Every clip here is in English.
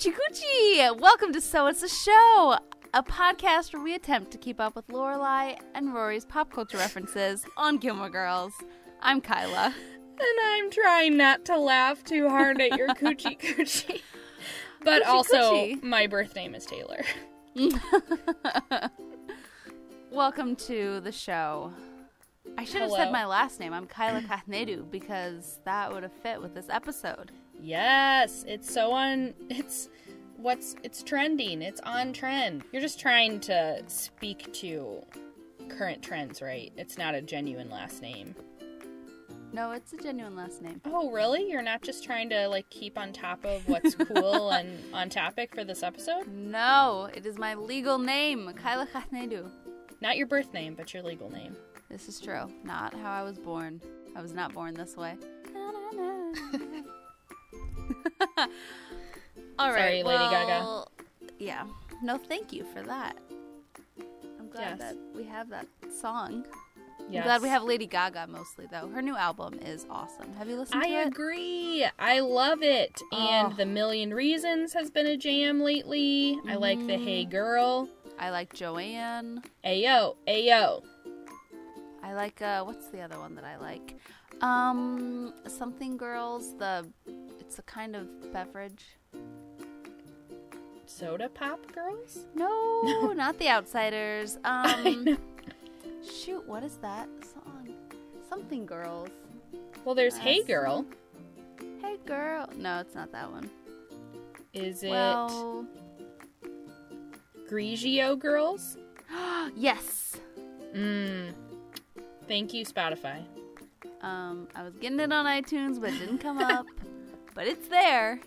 Coochie Coochie! Welcome to So It's a Show, a podcast where we attempt to keep up with Lorelai and Rory's pop culture references on Gilmore Girls. I'm Kyla. And I'm trying not to laugh too hard at your coochie coochie. But Coochie also, coochie. my birth name is Taylor. Welcome to the show. I should have said my last name. I'm Kyla Kathnedu because that would have fit with this episode. Yes, it's so on. It's what's it's trending. It's on trend. You're just trying to speak to current trends, right? It's not a genuine last name. No, it's a genuine last name. Oh, really? You're not just trying to like keep on top of what's cool and on topic for this episode? No, it is my legal name, Kyla Kathnedu. Not your birth name, but your legal name. This is true. Not how I was born. I was not born this way. All right, Sorry, Lady Gaga. Yeah. No, thank you for that. I'm glad Yes. that we have that song. Yes. I'm glad we have Lady Gaga mostly, though. Her new album is awesome. Have you listened I to it? I agree. I love it. And Oh. The Million Reasons has been a jam lately. I like the Hey Mm-hmm. Girl. I like Joanne. Ayo, ayo. I like uh what's the other one that I like? Um something girls, the it's a kind of beverage. Soda Pop Girls? No, not the outsiders. Um shoot, what is that song? Something girls. Well, there's Uh, Hey Girl. Hey girl. No, it's not that one. Is it Well, Grigio Girls? yes. Mmm. Thank you, Spotify. Um I was getting it on iTunes but it didn't come up. but it's there.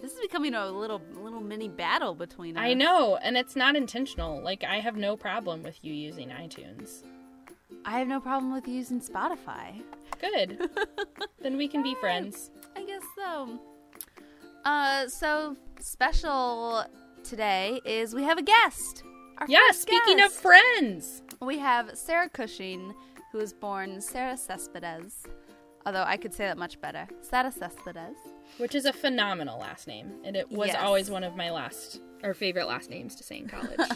This is becoming a little little mini battle between us. I know, and it's not intentional. Like, I have no problem with you using iTunes. I have no problem with using Spotify. Good. then we can be friends. I guess so. Uh, so special today is we have a guest. Our Yeah, speaking of friends. we have Sarah Cushing, who was born Sarah Cespedes. Although I could say that much better, Sarah Cespedes. Which is a phenomenal last name. And it was Yes. always one of my last or favorite last names to say in college.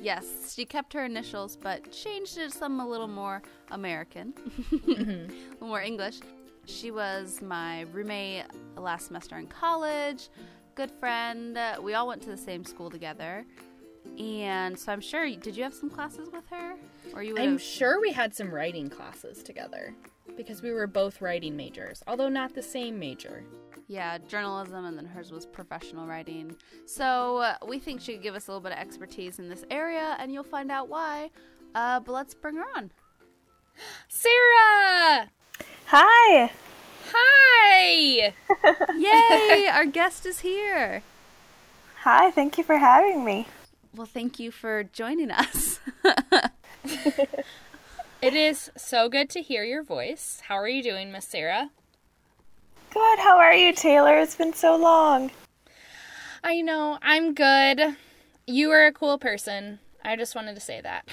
Yes, she kept her initials but changed it some a little more American, Mm-hmm. a little more English. She was my roommate last semester in college, good friend. We all went to the same school together. And so I'm sure, did you have some classes with her? Or you I'm sure we had some writing classes together because we were both writing majors, although not the same major. yeah, journalism, and then hers was professional writing. So uh, we think she could give us a little bit of expertise in this area, and you'll find out why. Uh, but let's bring her on. Sarah! Hi. Hi! Yay! our guest is here. Hi, thank you for having me. Well, thank you for joining us. It is so good to hear your voice. How are you doing, Miss Sarah? Good, how are you, Taylor? It's been so long. I know, I'm good. You are a cool person. I just wanted to say that.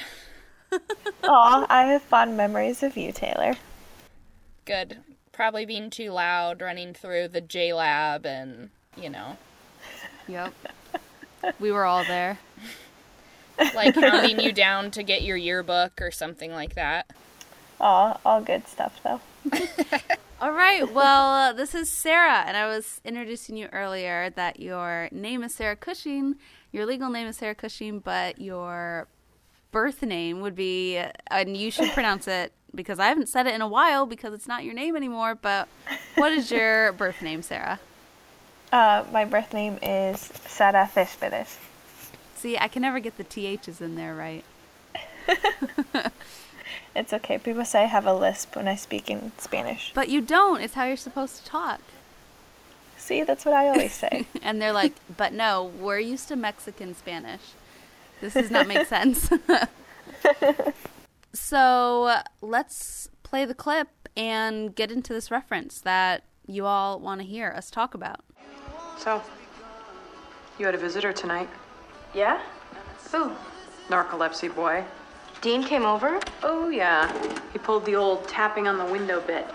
Aw, I have fond memories of you, Taylor. Good. Probably being too loud, running through the J Lab, and, you know, yep. We were all there. like hounding you down to get your yearbook or something like that. Aw, all good stuff, though. All right. Well, uh, this is Sarah, and I was introducing you earlier that your name is Sarah Cushing. Your legal name is Sarah Cushing, but your birth name would be, and you should pronounce it because I haven't said it in a while because it's not your name anymore. But what is your birth name, Sarah? Uh, my birth name is Sarah Cespedes. See, I can never get the THs in there right. It's okay. People say I have a lisp when I speak in Spanish. But you don't. It's how you're supposed to talk. See, that's what I always say. And they're like, but no, we're used to Mexican Spanish. This does not make sense. so let's play the clip and get into this reference that you all want to hear us talk about. So, you had a visitor tonight. Yeah? Who? Narcolepsy boy. Dean came over? Oh, yeah. He pulled the old tapping on the window bit.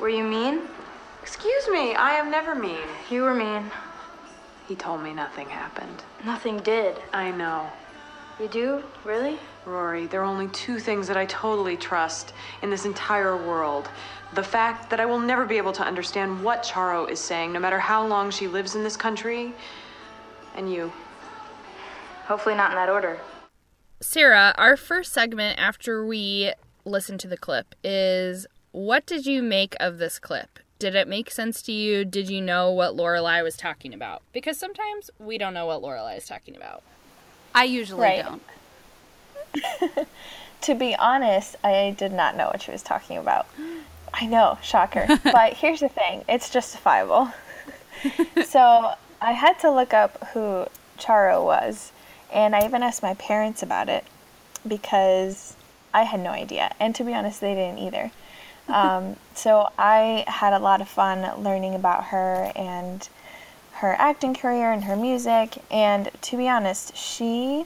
Were you mean? Excuse me, I am never mean. You were mean. He told me nothing happened. Nothing did. I know. You do? Really? Rory, there are only two things that I totally trust in this entire world. The fact that I will never be able to understand what Charo is saying, no matter how long she lives in this country, and you. Hopefully not in that order. Sarah, our first segment after we listen to the clip is what did you make of this clip? Did it make sense to you? Did you know what Lorelai was talking about? Because sometimes we don't know what Lorelai is talking about. I usually Right. don't. To be honest, I did not know what she was talking about. I know, shocker. but here's the thing it's justifiable. so I had to look up who Charo was, and I even asked my parents about it because I had no idea. And to be honest, they didn't either. Um, so I had a lot of fun learning about her and her acting career and her music. And to be honest, she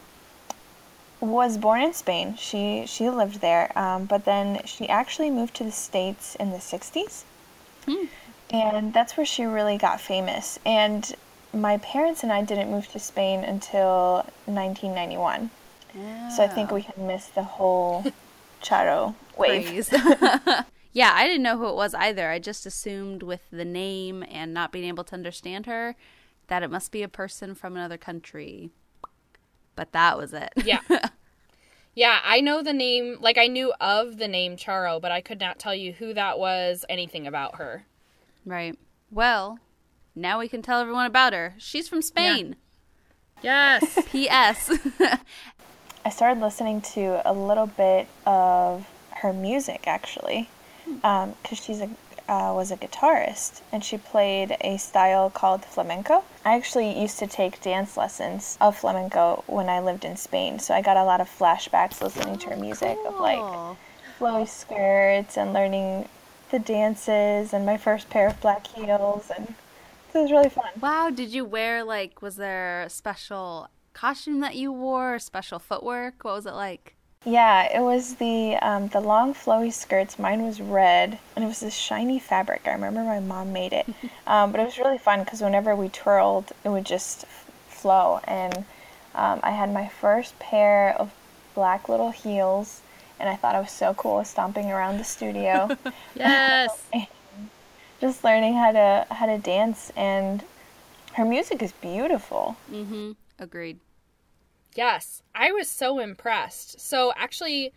was born in Spain. She she lived there, um, but then she actually moved to the states in the '60s, and that's where she really got famous. And my parents and I didn't move to Spain until 1991, so I think we had missed the whole Charo wave. Yeah, I didn't know who it was either. I just assumed with the name and not being able to understand her that it must be a person from another country. But that was it. Yeah. yeah, I know the name, like I knew of the name Charo, but I could not tell you who that was, anything about her. right. Well, now we can tell everyone about her. She's from Spain. Yes. P.S. I started listening to a little bit of her music actually, hmm. um, because she's a uh, was a guitarist and she played a style called flamenco. I actually used to take dance lessons of flamenco when I lived in Spain, so I got a lot of flashbacks listening to her music of like flowy skirts and learning the dances and my first pair of black heels and it was really fun. Wow, did you wear like was there a special costume that you wore, special footwork? What was it like? Yeah, it was the um, the long flowy skirts. Mine was red, and it was this shiny fabric. I remember my mom made it, um, but it was really fun because whenever we twirled, it would just f- flow. And um, I had my first pair of black little heels, and I thought I was so cool stomping around the studio, yes. just learning how to how to dance. And her music is beautiful. Mm-hmm. Agreed. Yes, I was so impressed. So actually,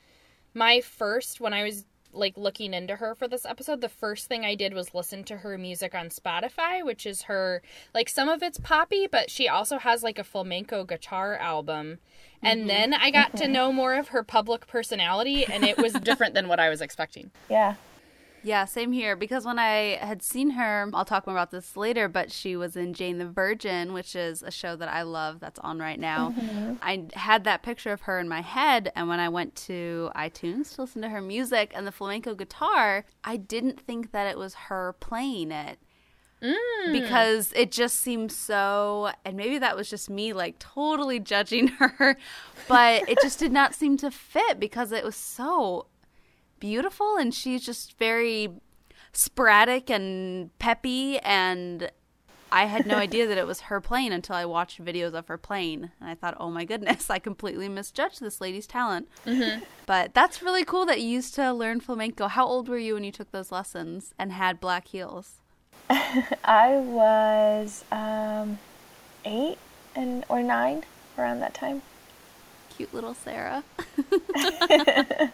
my first when I was like looking into her for this episode, the first thing I did was listen to her music on Spotify, which is her like some of it's poppy, but she also has like a flamenco guitar album. And mm-hmm. then I got to know more of her public personality, and it was different than what I was expecting. Yeah. Yeah, same here. Because when I had seen her, I'll talk more about this later, but she was in Jane the Virgin, which is a show that I love that's on right now. Mm-hmm. I had that picture of her in my head, and when I went to iTunes to listen to her music and the flamenco guitar, I didn't think that it was her playing it. Mm. Because it just seemed so, and maybe that was just me like totally judging her, but it just did not seem to fit because it was so beautiful and she's just very sporadic and peppy and I had no idea that it was her playing until I watched videos of her playing and I thought, "Oh my goodness, I completely misjudged this lady's talent." Mm-hmm. But that's really cool that you used to learn flamenco. How old were you when you took those lessons and had black heels? I was um, eight and or nine around that time, Cute little Sarah.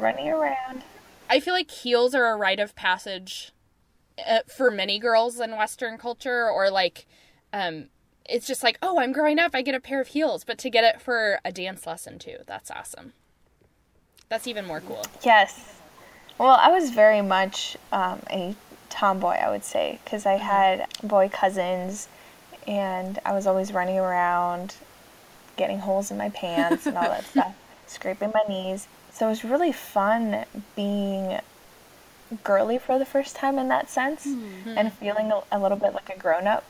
running around. I feel like heels are a rite of passage uh, for many girls in Western culture, or like, um, it's just like, oh, I'm growing up, I get a pair of heels, but to get it for a dance lesson too, that's awesome. That's even more cool. Yes. Well, I was very much um, a tomboy, I would say, because I had boy cousins, and I was always running around, getting holes in my pants and all that stuff, scraping my knees. So it was really fun being girly for the first time in that sense, mm-hmm. and feeling a, a little bit like a grown up.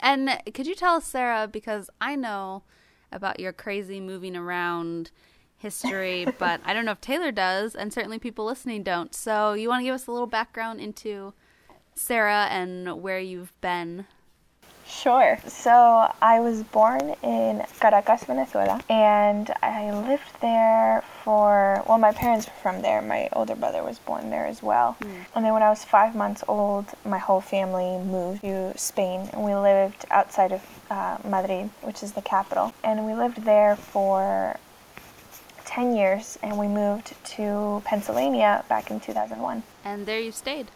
And could you tell us, Sarah, because I know about your crazy moving around history, but I don't know if Taylor does, and certainly people listening don't. So you want to give us a little background into Sarah and where you've been? Sure. So I was born in Caracas, Venezuela, and I lived there for, well, my parents were from there. My older brother was born there as well. And then when I was five months old, my whole family moved to Spain, and we lived outside of uh, Madrid, which is the capital. And we lived there for 10 years, and we moved to Pennsylvania back in 2001. And there you stayed.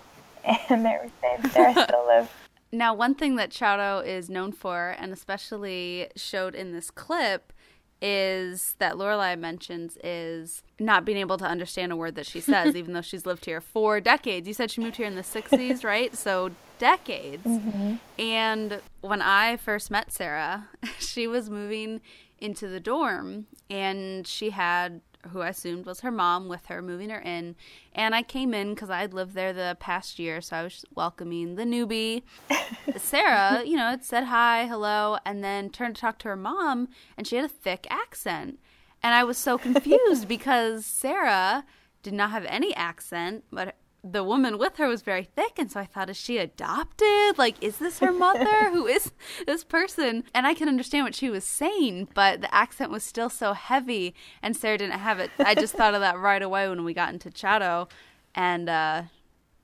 And there we stayed. There I still live. Now, one thing that Charo is known for, and especially showed in this clip, is that Lorelai mentions is not being able to understand a word that she says, even though she's lived here for decades. You said she moved here in the '60s, right? So decades. Mm-hmm. And when I first met Sarah, she was moving into the dorm, and she had who I assumed was her mom with her, moving her in. And I came in because I'd lived there the past year, so I was welcoming the newbie. Sarah, you know, it said hi, hello, and then turned to talk to her mom, and she had a thick accent. And I was so confused because Sarah did not have any accent, but the woman with her was very thick, and so I thought, is she adopted? Like, is this her mother? Who is this person? And I can understand what she was saying, but the accent was still so heavy, and Sarah didn't have it. I just thought of that right away when we got into Charo, and uh,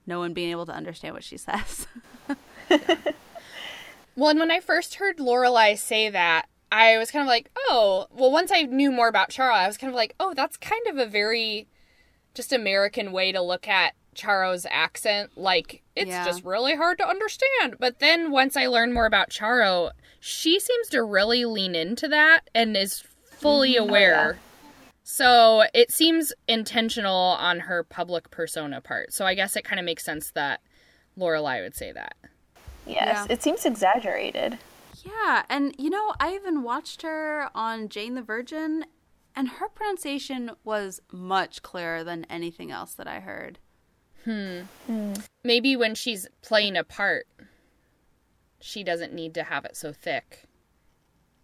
no one being able to understand what she says. Well, and when I first heard Lorelai say that, I was kind of like, oh, well, once I knew more about Charo, I was kind of like, oh, that's kind of a very just American way to look at Charo's accent. Like, it's Yeah. just really hard to understand. But then once I learned more about Charo, she seems to really lean into that and is fully mm-hmm. oh, aware. So it seems intentional on her public persona part. So I guess it kind of makes sense that Lorelai would say that. Yes, Yeah. it seems exaggerated. Yeah, and you know, I even watched her on Jane the Virgin, and her pronunciation was much clearer than anything else that I heard. Maybe when she's playing a part, she doesn't need to have it so thick.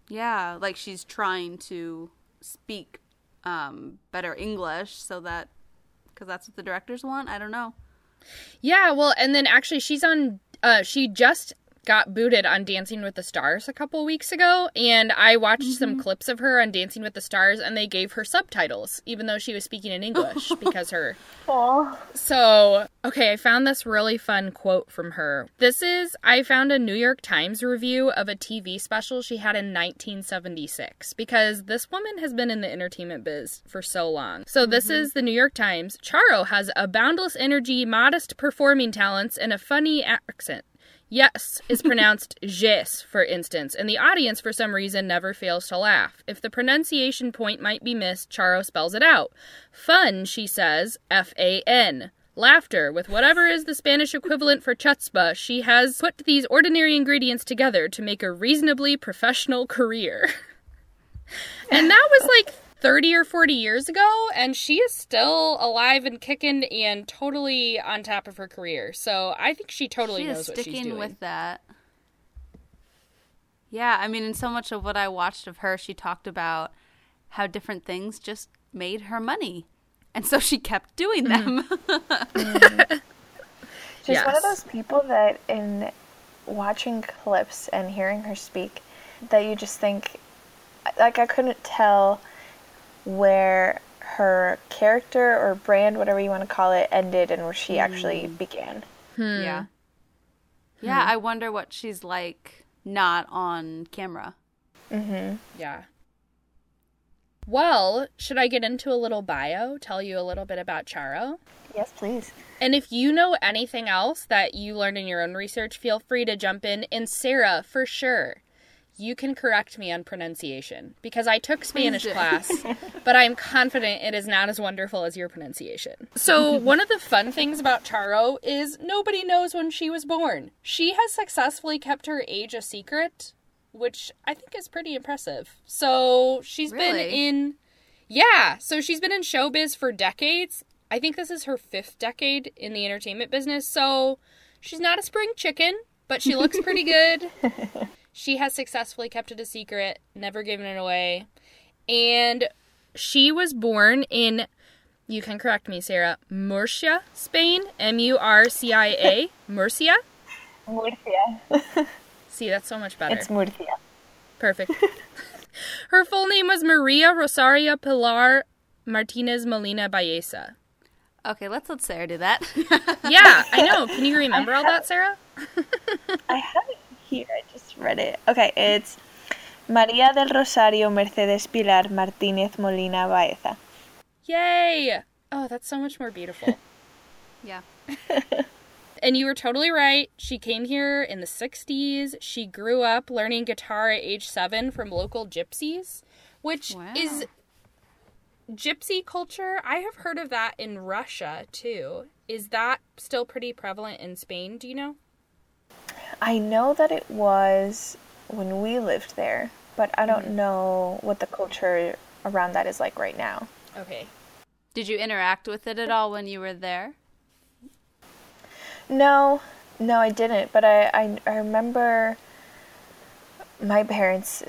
Yeah, like she's trying to speak um, better English so that because that's what the directors want. I don't know. Yeah, well, and then actually she's on uh she just got booted on Dancing with the Stars a couple weeks ago and I watched some mm-hmm. clips of her on Dancing with the Stars and they gave her subtitles even though she was speaking in English because her Oh, So, okay, I found this really fun quote from her. This is I found a New York Times review of a TV special she had in 1976 because this woman has been in the entertainment biz for so long. So, this mm-hmm. is the New York Times. Charo has a boundless energy, modest performing talents, and a funny accent. Yes is pronounced jes, for instance, and the audience, for some reason, never fails to laugh. If the pronunciation point might be missed, Charo spells it out. Fun, she says, F A N. Laughter, with whatever is the Spanish equivalent for chutzpah, she has put these ordinary ingredients together to make a reasonably professional career. and that was like 30 or 40 years ago, and she is still alive and kicking and totally on top of her career. So I think she totally she knows is what she's sticking doing. with that. Yeah, I mean, in so much of what I watched of her, she talked about how different things just made her money. And so she kept doing mm-hmm. them. she's one of those people that in watching clips and hearing her speak, that you just think, like I couldn't tell where her character or brand, whatever you want to call it, ended and where she actually hmm. began. Hmm. Yeah. Yeah, hmm. I wonder what she's like not on camera. Mhm. Yeah. Well, should I get into a little bio, tell you a little bit about Charo? Yes, please. And if you know anything else that you learned in your own research, feel free to jump in. And Sarah, for sure, you can correct me on pronunciation because I took Spanish class, but I'm confident it is not as wonderful as your pronunciation. So, one of the fun things about Charo is nobody knows when she was born. She has successfully kept her age a secret, which I think is pretty impressive. So, she's been in yeah, so she's been in showbiz for decades. I think this is her fifth decade in the entertainment business. So she's not a spring chicken, but she looks pretty good. She has successfully kept it a secret, never given it away. And she was born in, you can correct me, Sarah, Murcia, Spain. M U R C I A. Murcia. Murcia. See, that's so much better. It's Murcia. Perfect. Her full name was Maria Rosaria Pilar Martinez Molina Baeza. Okay, let's let Sarah do that. Yeah, I know. Can you remember all that, Sarah? I have it here. I just read it. Okay, it's María del Rosario Mercedes Pilar Martínez Molina Baeza. Yay! Oh, that's so much more beautiful. yeah. And you were totally right. She came here in the 60s. She grew up learning guitar at age seven from local gypsies, which Wow. is gypsy culture. I have heard of that in Russia too. Is that still pretty prevalent in Spain? Do you know? I know that it was when we lived there, but I don't mm-hmm. know what the culture around that is like right now. Okay. Did you interact with it at all when you were there? No, no, I didn't. But I, I, I remember my parents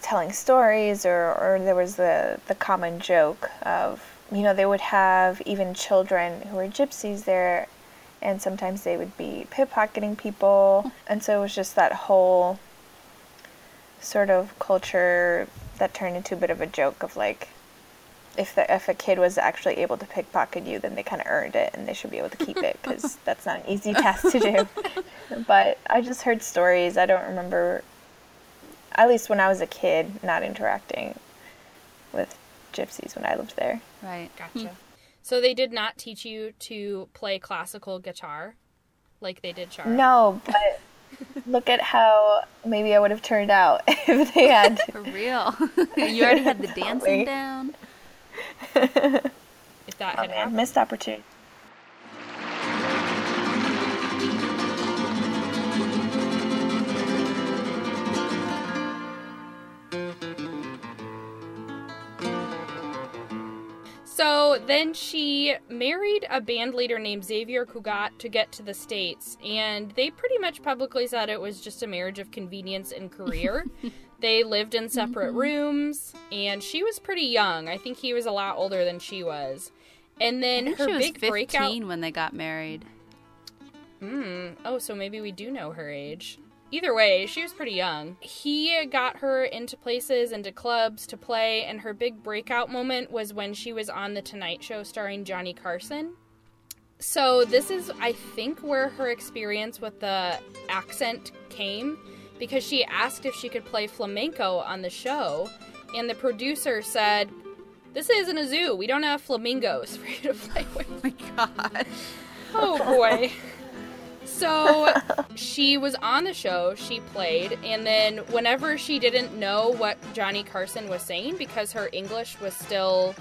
telling stories, or, or there was the, the common joke of, you know, they would have even children who were gypsies there, and sometimes they would be pickpocketing people. And so it was just that whole sort of culture that turned into a bit of a joke of like, if the, if a kid was actually able to pickpocket you, then they kind of earned it, and they should be able to keep it because that's not an easy task to do. but I just heard stories. I don't remember, at least when I was a kid, not interacting with gypsies when I lived there. Right. Gotcha. So they did not teach you to play classical guitar like they did Charo? No, but look at how maybe I would have turned out if they had. For real. you already had the dancing down. If that Oh had man, happened. missed opportunity. So then she married a band leader named Xavier Cugat to get to the States, and they pretty much publicly said it was just a marriage of convenience and career. they lived in separate rooms, and she was pretty young. I think he was a lot older than she was. And then her she was big 15 breakout. when they got married. Hmm. Oh, so maybe we do know her age. Either way, she was pretty young. He got her into places, into clubs to play, and her big breakout moment was when she was on The Tonight Show starring Johnny Carson. So, this is, I think, where her experience with the accent came because she asked if she could play flamenco on the show, and the producer said, This isn't a zoo. We don't have flamingos for you to play with. Oh my god. Oh boy. So she was on the show, she played, and then whenever she didn't know what Johnny Carson was saying because her English was still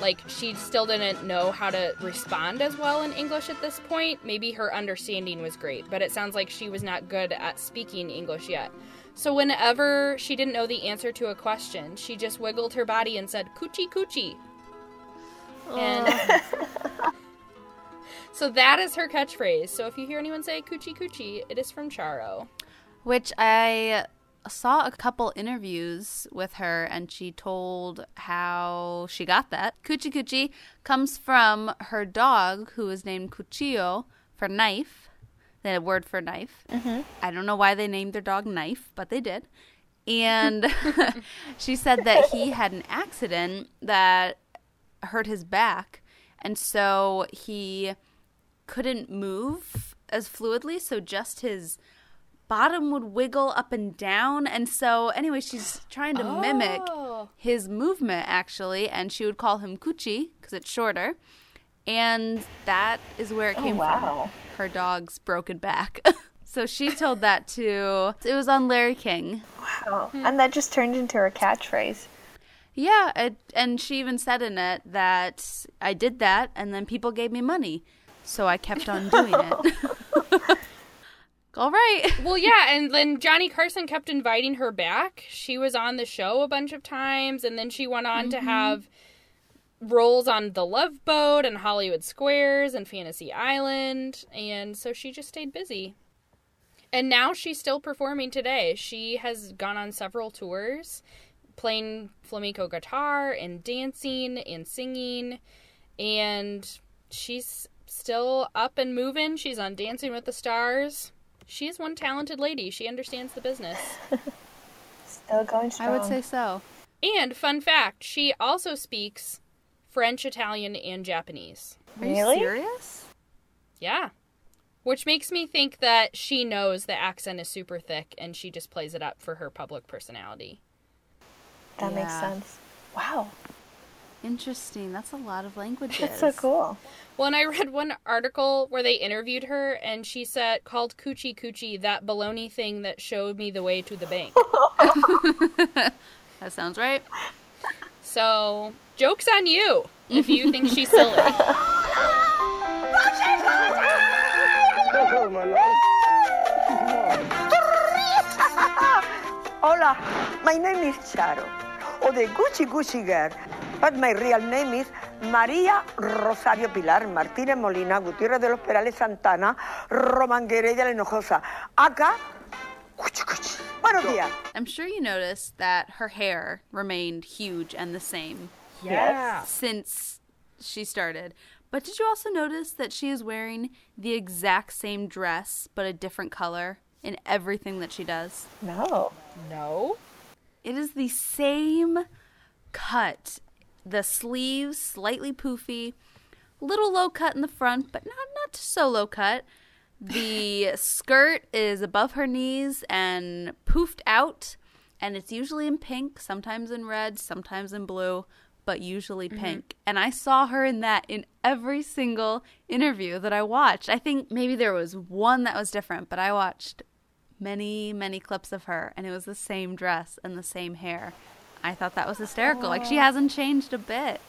like she still didn't know how to respond as well in English at this point, maybe her understanding was great, but it sounds like she was not good at speaking English yet. So whenever she didn't know the answer to a question, she just wiggled her body and said coochie coochie. And so that is her catchphrase. So if you hear anyone say coochie coochie, it is from Charo. Which I saw a couple interviews with her and she told how she got that. Coochie Coochie comes from her dog who was named Cuchillo for knife, the word for knife. Mm-hmm. I don't know why they named their dog Knife, but they did. And she said that he had an accident that hurt his back and so he couldn't move as fluidly so just his bottom would wiggle up and down and so anyway she's trying to mimic Oh. his movement actually and she would call him coochie because it's shorter and that is where it Oh came wow. from her dog's broken back so she told that to it was on larry king Wow. Hmm. And that just turned into her catchphrase. Yeah, it, and she even said in it that I did that, and then people gave me money, so I kept on doing it. All right. Well, yeah, and then Johnny Carson kept inviting her back. She was on the show a bunch of times, and then she went on to mm-hmm. have roles on The Love Boat and Hollywood Squares and Fantasy Island, and so she just stayed busy. And now she's still performing today. She has gone on several tours, playing flamenco guitar and dancing and singing, and she's still up and moving. She's on Dancing with the Stars. She's one talented lady. She understands the business. Still going strong. I would say so. And fun fact, she also speaks French, Italian, and Japanese. Are you Really? serious? Yeah. Which makes me think that she knows the accent is super thick and she just plays it up for her public personality. That makes sense. Wow. Interesting. That's a lot of languages. That's so cool. Well, and I read one article where they interviewed her and she said, called Coochie Coochie, that baloney thing that showed me the way to the bank. That sounds right. so, joke's on you if you think she's silly. Hola, my name is Charo, or the Coochie Coochie girl, but my real name is María Rosario Pilar Martínez Molina Gutiérrez de los Perales Santana Romanguere de la Hinojosa. Acá, Coochie Coochie. Buenos días. I'm sure you noticed that her hair remained huge and the same Yeah. since she started. But did you also notice that she is wearing the exact same dress but a different color in everything that she does? No. No? It is the same cut. The sleeves slightly poofy, little low cut in the front, but not not so low cut. The skirt is above her knees and poofed out, and it's usually in pink, sometimes in red, sometimes in blue, but usually mm-hmm. pink. And I saw her in that in every single interview that I watched. I think maybe there was one that was different, but I watched many, many clips of her, and it was the same dress and the same hair. I thought that was hysterical. Like she oh. hasn't changed a bit.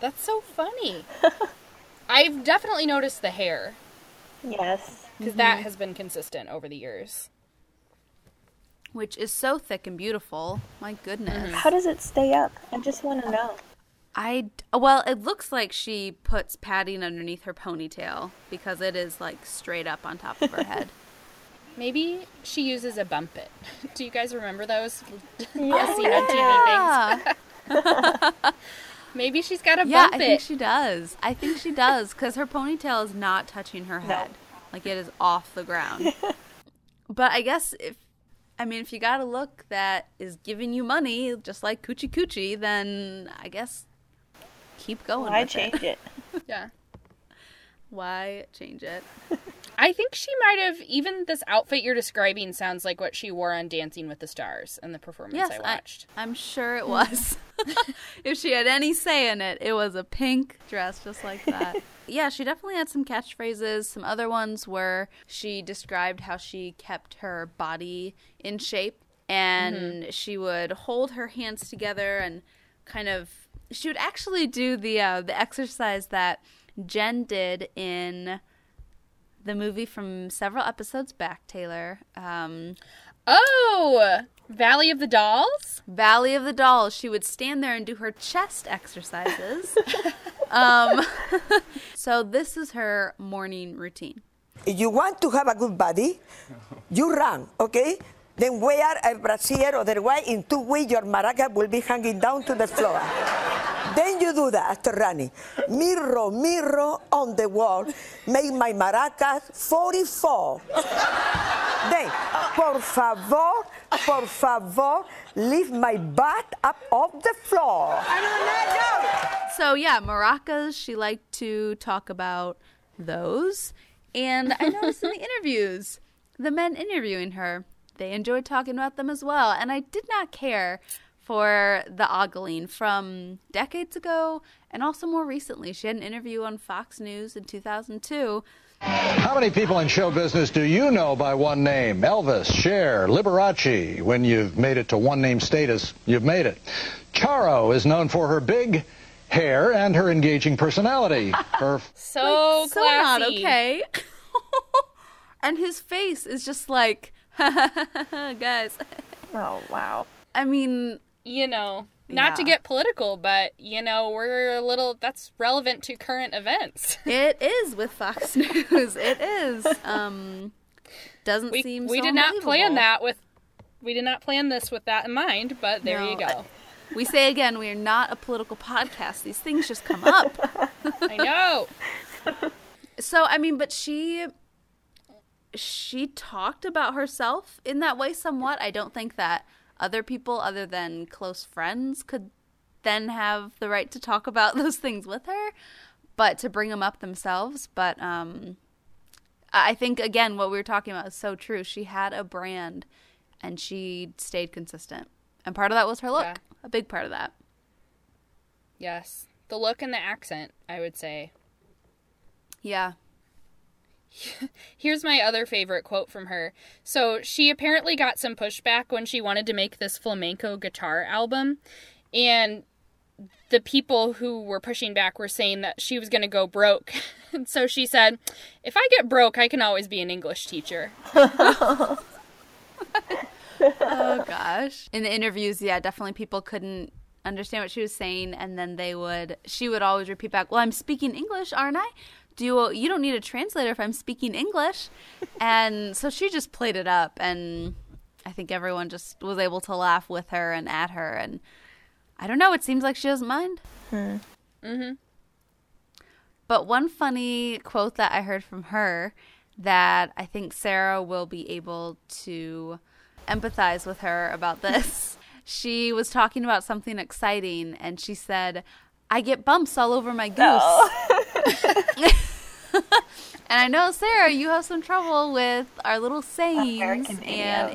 That's so funny. I've definitely noticed the hair Yes. because that mm-hmm. has been consistent over the years. which is so thick and beautiful. My goodness. Mm-hmm. How does it stay up? I just want to know. I well, it looks like she puts padding underneath her ponytail because it is like straight up on top of her head. Maybe she uses a bump it. Do you guys remember those? Yeah. seen on TV things. Maybe she's got a yeah, bump I think she does. I think she does because her ponytail is not touching her head, like it is off the ground. but I guess if I mean if you got a look that is giving you money, just like coochie coochie, then I guess keep going. Why with change it. it? yeah. Why change it? I think she might have even this outfit you're describing sounds like what she wore on Dancing with the Stars and the performance Yes, I I, watched. I'm sure it was. if she had any say in it, it was a pink dress just like that. yeah, she definitely had some catchphrases. Some other ones were she described how she kept her body in shape and she would hold her hands together and kind of she would actually do the uh, the exercise that Jen did in the movie from several episodes back, Taylor. Um, Oh, Valley of the Dolls? Valley of the Dolls. She would stand there and do her chest exercises. um, so this is her morning routine. If you want to have a good body, you run, okay? Then wear a brassiere, otherwise in two weeks your maraca will be hanging down to the floor. Then you do that after running. Mirror, mirror on the wall, make my maracas 44. then, por favor, por favor, leave my butt up off the floor. So yeah, maracas. She liked to talk about those, and I noticed in the interviews, the men interviewing her, they enjoyed talking about them as well. And I did not care for the ogling from decades ago, and also more recently. She had an interview on Fox News in 2002. How many people in show business do you know by one name? Elvis, Cher, Liberace. When you've made it to one name status, you've made it. Charo is known for her big hair and her engaging personality. Her So so not classy. okay. and his face is just like, guys. Oh, wow. I mean, You know, not to get political, but, you know, we're a little, that's relevant to current events. it is with Fox News. It is. Um, doesn't We, seem. we so did not plan that with, we did not plan this with that in mind, but there No, you go. We say again, we are not a political podcast. These things just come up. I know. So I mean, but she she talked about herself in that way somewhat. I don't think that other people, other than close friends, could then have the right to talk about those things with her, but to bring them up themselves. But um, I think, again, what we were talking about is so true. She had a brand and she stayed consistent. And part of that was her look, Yeah. a big part of that. Yes. The look and the accent, I would say. Yeah. Here's my other favorite quote from her. So, she apparently got some pushback when she wanted to make this flamenco guitar album. And the people who were pushing back were saying that she was going to go broke. And so she said, If I get broke, I can always be an English teacher. Oh gosh. In the interviews, yeah, definitely people couldn't understand what she was saying and then they would she would always repeat back, "Well, I'm speaking English, aren't I? Do you, you don't need a translator if I'm speaking English." and so she just played it up and I think everyone just was able to laugh with her and at her and I don't know, it seems like she doesn't mind. Mhm. But one funny quote that I heard from her that I think Sarah will be able to empathize with her about this. she was talking about something exciting and she said, I get bumps all over my goose. and I know, Sarah, you have some trouble with our little sayings and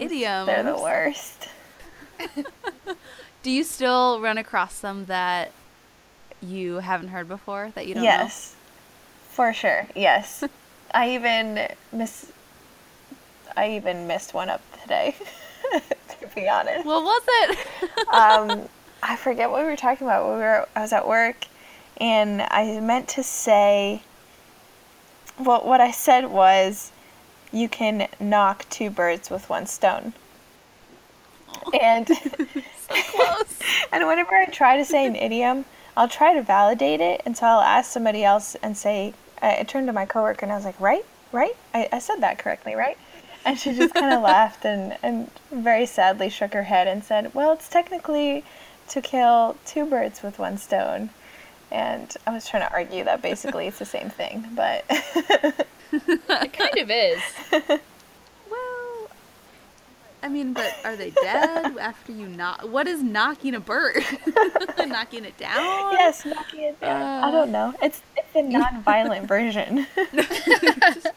idioms. They're the worst. Do you still run across some that you haven't heard before that you don't know? yes, for sure. Yes, I even miss. I even missed one up today. to be honest, What was it? um, I forget what we were talking about. We were. I was at work, and I meant to say. Well, what I said was, you can knock two birds with one stone. And Close. And whenever I try to say an idiom, I'll try to validate it, and so I'll ask somebody else and say, I, I turned to my coworker and I was like, right, right, I, I said that correctly, right? And she just kind of laughed and, and very sadly shook her head and said, well, it's technically to kill two birds with one stone. And I was trying to argue that basically it's the same thing, but It kind of is. Well, I mean, but are they dead after you knock? What is knocking a bird? knocking it down? yes, knocking it down. I don't know. It's it's a non-violent version. Just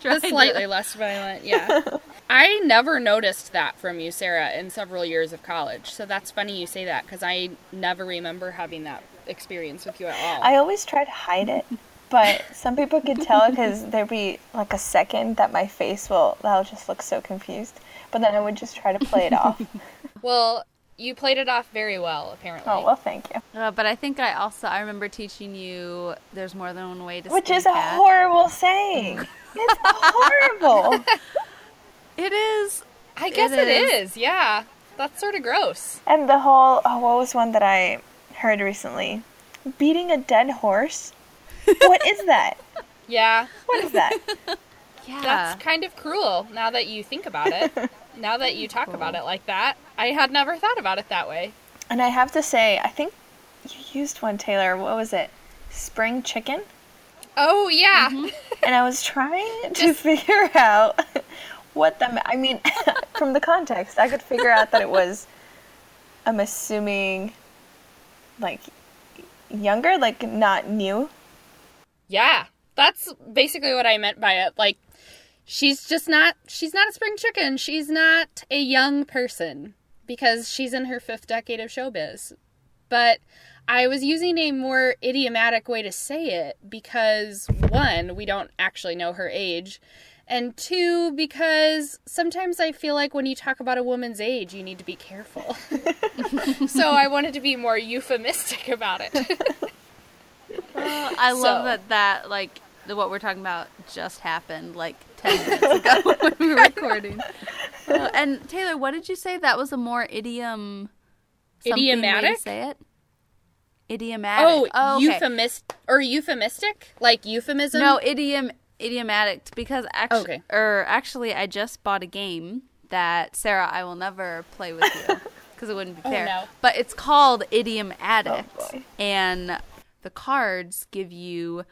trying It's to- slightly less violent, yeah. I never noticed that from you, Sarah, in several years of college. So that's funny you say that because I never remember having that experience with you at all. I always try to hide it, but some people could tell because there'd be like a second that my face will that'll just look so confused. But then I would just try to play it off. well, you played it off very well, apparently. oh well, thank you. Uh, but I think I also I remember teaching you there's more than one way to Which is a cat. horrible saying. It's horrible. It is. I guess It it is. is. yeah. That's sort of gross. And the whole oh, what was one that I heard recently? Beating a dead horse. What is that? Yeah, What is that? Yeah. that's kind of cruel now that you think about it. now that you talk about it like that, I had never thought about it that way. And I have to say, I think you used one, Taylor. What was it? Spring chicken. Oh, yeah. Mm-hmm. and I was trying to figure out what the. I mean, from the context, I could figure out that it was. I'm assuming, like, younger, like not new. Yeah, that's basically what I meant by it. Like, she's just not, she's not a spring chicken. She's not a young person because she's in her fifth decade of showbiz. But I was using a more idiomatic way to say it because, one, we don't actually know her age. And two, because sometimes I feel like when you talk about a woman's age, you need to be careful. so I wanted to be more euphemistic about it. Uh, I love that that like what we're talking about just happened like ten minutes ago when we were recording. Uh, and Taylor, what did you say? That was a more idiom. something way to Idiomatic? say it. Idiomatic. Oh, okay. euphemist or euphemistic? Like euphemism? No, idiom idiomatic because actually, Okay. or actually, I just bought a game that Sarah, I will never play with you because it wouldn't be fair. no. But it's called Idiom Addict, Oh, and the cards give you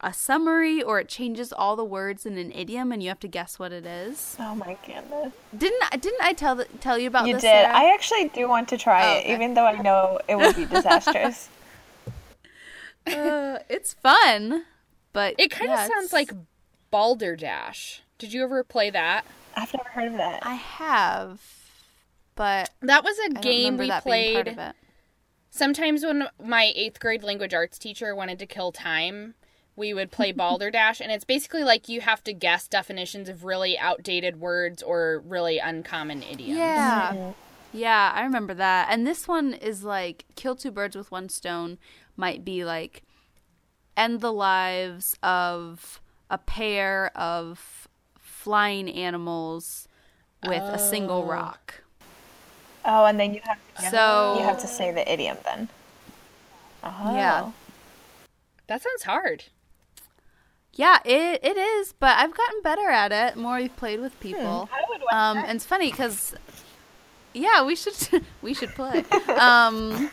a summary or it changes all the words in an idiom and you have to guess what it is. Oh my goodness. Didn't I didn't I tell the, tell you about You this? You did. Sarah? I actually do want to try Oh, it, even though I know it would be disastrous. Uh, it's fun, but It kind of yeah, sounds it's- like Balderdash. Did you ever play that? I've never heard of that. I have, but That was a I game we that being part played sometimes when my eighth grade language arts teacher wanted to kill time. We would play Balderdash, and it's basically like you have to guess definitions of really outdated words or really uncommon idioms. Yeah. Mm-hmm. Yeah, I remember that. And this one is like kill two birds with one stone might be like end the lives of a pair of flying animals with a single rock. oh, and then you have to, So you have to say the idiom then. Oh. Yeah. That sounds hard. Yeah, it it is, but I've gotten better at it. More we've played with people. I would watch Um, and it's funny because, yeah, we should we should play. Um,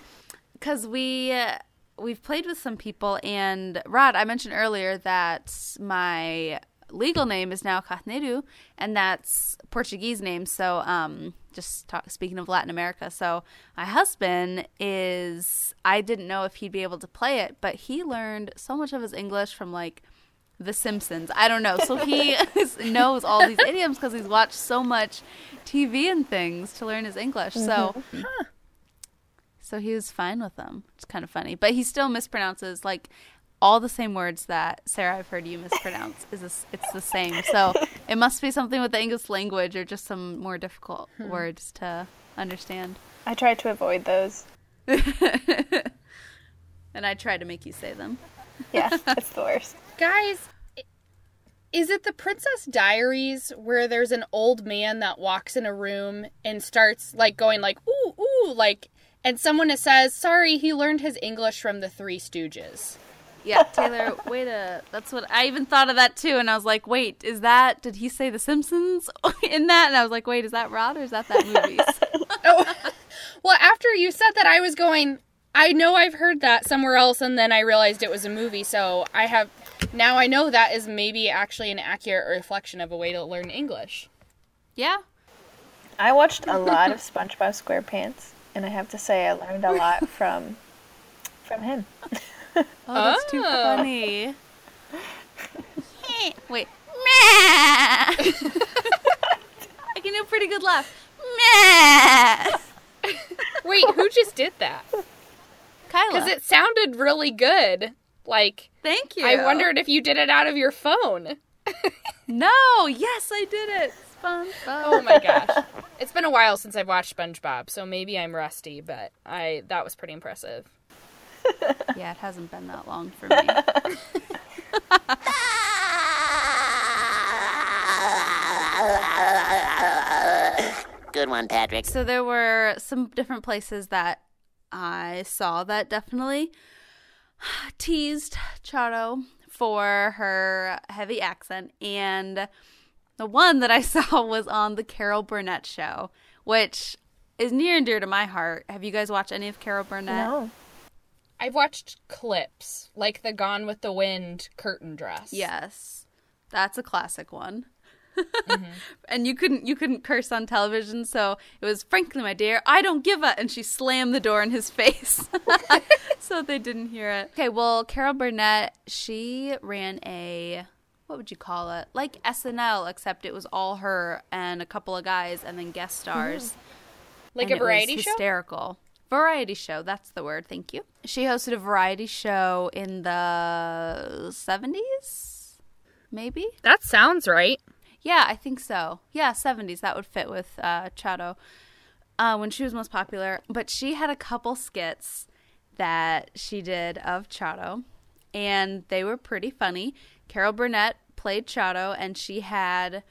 because we uh, we've played with some people, and Rod, I mentioned earlier that my legal name is now Carneiro, and that's Portuguese name. So, um, just talk, speaking of Latin America, so my husband is I didn't know if he'd be able to play it, but he learned so much of his English from like the Simpsons. I don't know. So he knows all these idioms because he's watched so much TV and things to learn his English. So, so he was fine with them. It's kind of funny, but he still mispronounces like all the same words that Sarah I've heard you mispronounce. Is this, it's the same. So it must be something with the English language or just some more difficult hmm. words to understand. I try to avoid those. And I try to make you say them. Yeah, it's the worst. Guys, is it the Princess Diaries where there's an old man that walks in a room and starts like going like ooh ooh like and someone says, "Sorry, he learned his English from the Three Stooges." Yeah, Taylor, wait a. That's what I even thought of that too, and I was like, wait, is that? Did he say The Simpsons in that? And I was like, wait, is that Rod or is that that movie?" Oh. well, after you said that I was going I know I've heard that somewhere else and then I realized it was a movie, so I have now I know that is maybe actually an accurate reflection of a way to learn English. yeah. I watched a lot of SpongeBob SquarePants, and I have to say I learned a lot from from him. Oh, that's too Oh. funny. wait. Meh. I can do a pretty good laugh. Meh. Wait, who just did that? Kyla. Cuz it sounded really good. Like Thank you. I wondered if you did it out of your phone. No. Yes, I did it. SpongeBob. Oh my gosh. It's been a while since I've watched SpongeBob, so maybe I'm rusty, but I that was pretty impressive. Yeah, it hasn't been that long for me. Good one, Patrick. So there were some different places that I saw that definitely teased Charo for her heavy accent. And the one that I saw was on the Carol Burnett show, which is near and dear to my heart. Have you guys watched any of Carol Burnett? No. I've watched clips, like the Gone with the Wind curtain dress. Yes. That's a classic one. Mm-hmm. and you couldn't you couldn't curse on television, so it was frankly, my dear, I don't give a and she slammed the door in his face. so they didn't hear it. Okay, well, Carol Burnett, she ran a what would you call it? Like SNL, except it was all her and a couple of guys and then guest stars. Like and a variety show? Hysterical. Variety show, that's the word. Thank you. She hosted a variety show in the 70s, maybe? That sounds right. Yeah, I think so. Yeah, 70s. That would fit with uh, Charo uh, when she was most popular. But she had a couple skits that she did of Charo, and they were pretty funny. Carol Burnett played Charo, and she had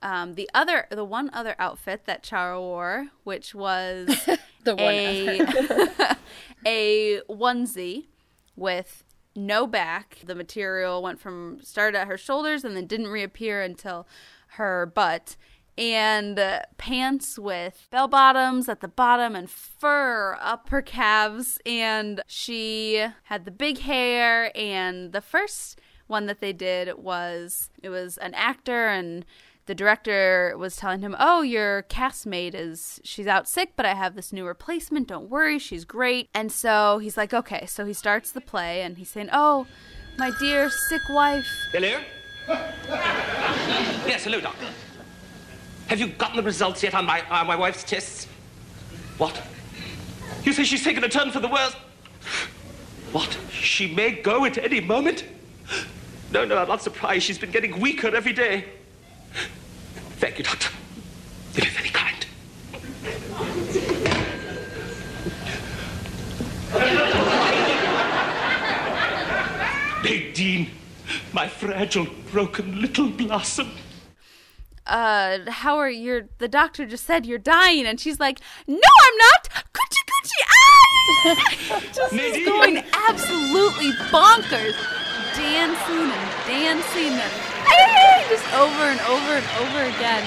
um, the other, the one other outfit that Charo wore, which was The one a a onesie with no back. The material went from started at her shoulders and then didn't reappear until her butt. And uh, pants with bell bottoms at the bottom and fur up her calves. And she had the big hair. And the first one that they did was it was an actor and the director was telling him, "Oh, your castmate is she's out sick, but I have this new replacement. Don't worry, she's great." And so he's like, "Okay." So he starts the play and he's saying, "Oh, my dear sick wife." Hello? yes, hello, Doctor. Have you gotten the results yet on my, uh, my wife's tests? What? You say she's taken a turn for the worse? What? She may go at any moment? No, no, I'm not surprised. She's been getting weaker every day. Thank you, Doctor. You've been very kind. Nadine, my fragile, broken little blossom. uh, how are you? The doctor just said you're dying, and she's like, "No, I'm not. Coochie coochie, ah!" just Nadine. going absolutely bonkers, dancing and dancing and "Ah!" just over and over and over again.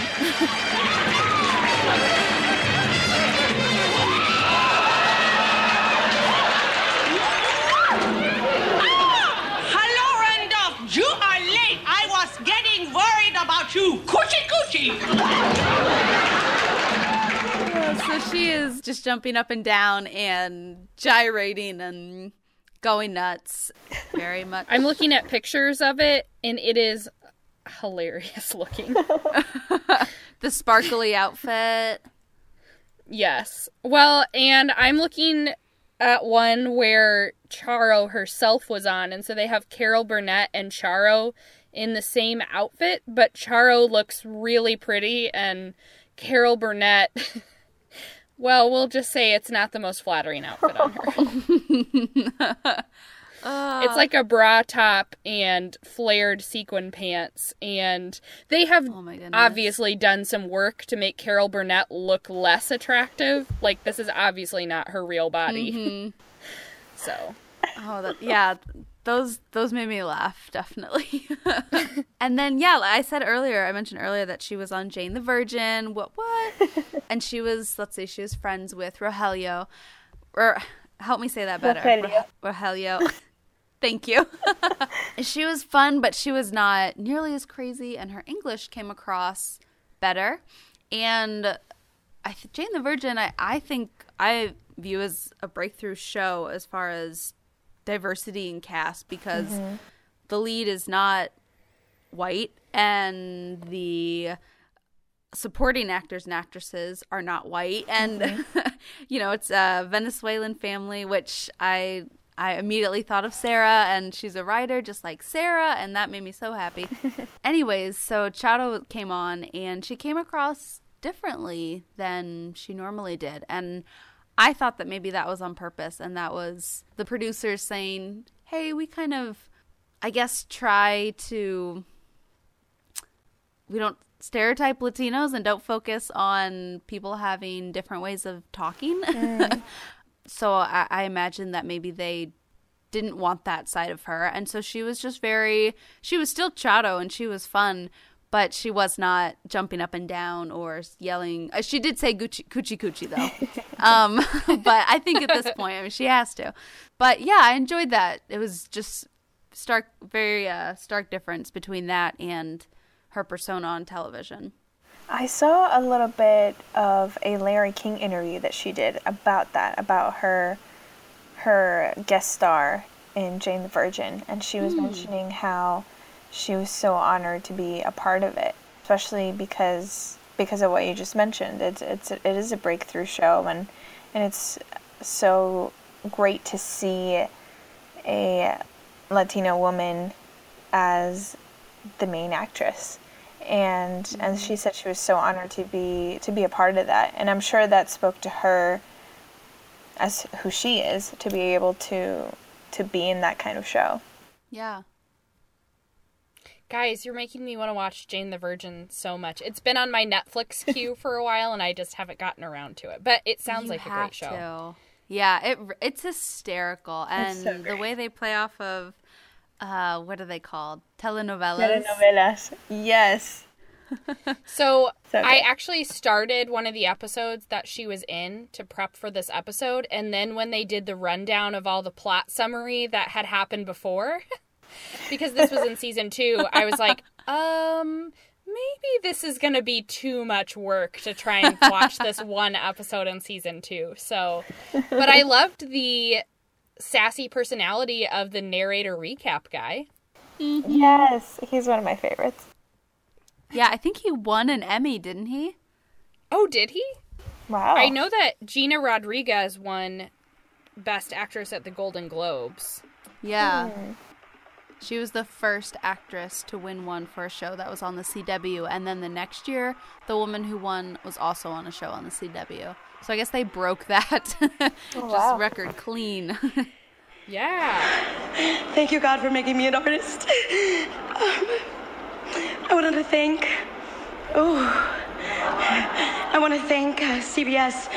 Hello, Randolph. You are late. I was getting worried about you. Coochie coochie. so she is just jumping up and down and gyrating and going nuts. Very much. I'm looking at pictures of it, and it is hilarious looking. the sparkly outfit. yes. Well, and I'm looking at one where Charo herself was on, and so they have Carol Burnett and Charo in the same outfit, but Charo looks really pretty, and Carol Burnett. Well, we'll just say it's not the most flattering outfit on her. It's like a bra top and flared sequin pants, and they have Oh obviously done some work to make Carol Burnett look less attractive. Like this is obviously not her real body. Mm-hmm. So Oh, that, yeah, those those made me laugh definitely. and then yeah, like I said earlier, I mentioned earlier that she was on Jane the Virgin. What what? and she was let's say she was friends with Rogelio, or help me say that better. Rogelio. Ro- Rogelio. Thank you. she was fun, but she was not nearly as crazy, and her English came across better. And I th- Jane the Virgin, I, I think I view as a breakthrough show as far as diversity in cast because mm-hmm. the lead is not white and the supporting actors and actresses are not white. And mm-hmm. you know it's a Venezuelan family which I I immediately thought of Sarah and she's a writer just like Sarah and that made me so happy. Anyways, so Charo came on and she came across differently than she normally did. And I thought that maybe that was on purpose and that was the producers saying, "Hey, we kind of I guess try to we don't stereotype Latinos and don't focus on people having different ways of talking. so I, I imagine that maybe they didn't want that side of her, and so she was just very. She was still Charo and she was fun, but she was not jumping up and down or yelling. uh, She did say Gucci, coochie coochie though, um, but I think at this point, I mean, she has to. But yeah, I enjoyed that. It was just stark, very uh, stark difference between that and her persona on television. I saw a little bit of a Larry King interview that she did about that, about her her guest star in Jane the Virgin, and she was mentioning how she was so honored to be a part of it, especially because because of what you just mentioned. It's it's it is a breakthrough show, and and it's so great to see a Latino woman as the main actress and and she said she was so honored to be to be a part of that and i'm sure that spoke to her as who she is to be able to to be in that kind of show Yeah. Guys, you're making me want to watch Jane the Virgin so much. It's been on my Netflix queue for a while and I just haven't gotten around to it. But it sounds You like a great show. to. Yeah, it it's hysterical, and so the way they play off of, uh, what are they called? Telenovelas. telenovelas yes So, So I actually started one of the episodes that she was in to prep for this episode, and then when they did the rundown of all the plot summary that had happened before, because this was in season two, I was like, um, maybe this is going to be too much work to try and watch this one episode in season two. So, but I loved the sassy personality of the narrator recap guy. Yes, he's one of my favorites. Yeah, I think he won an Emmy, didn't he? Oh, did he? Wow. I know that Gina Rodriguez won Best Actress at the Golden Globes. Yeah. She was the first actress to win one for a show that was on the CW. And then the next year, the woman who won was also on a show on the CW. So I guess they broke that just wow. record clean. Yeah. Thank you, God, for making me an artist. Um, I wanted to thank. Oh. I want to thank uh, CBS,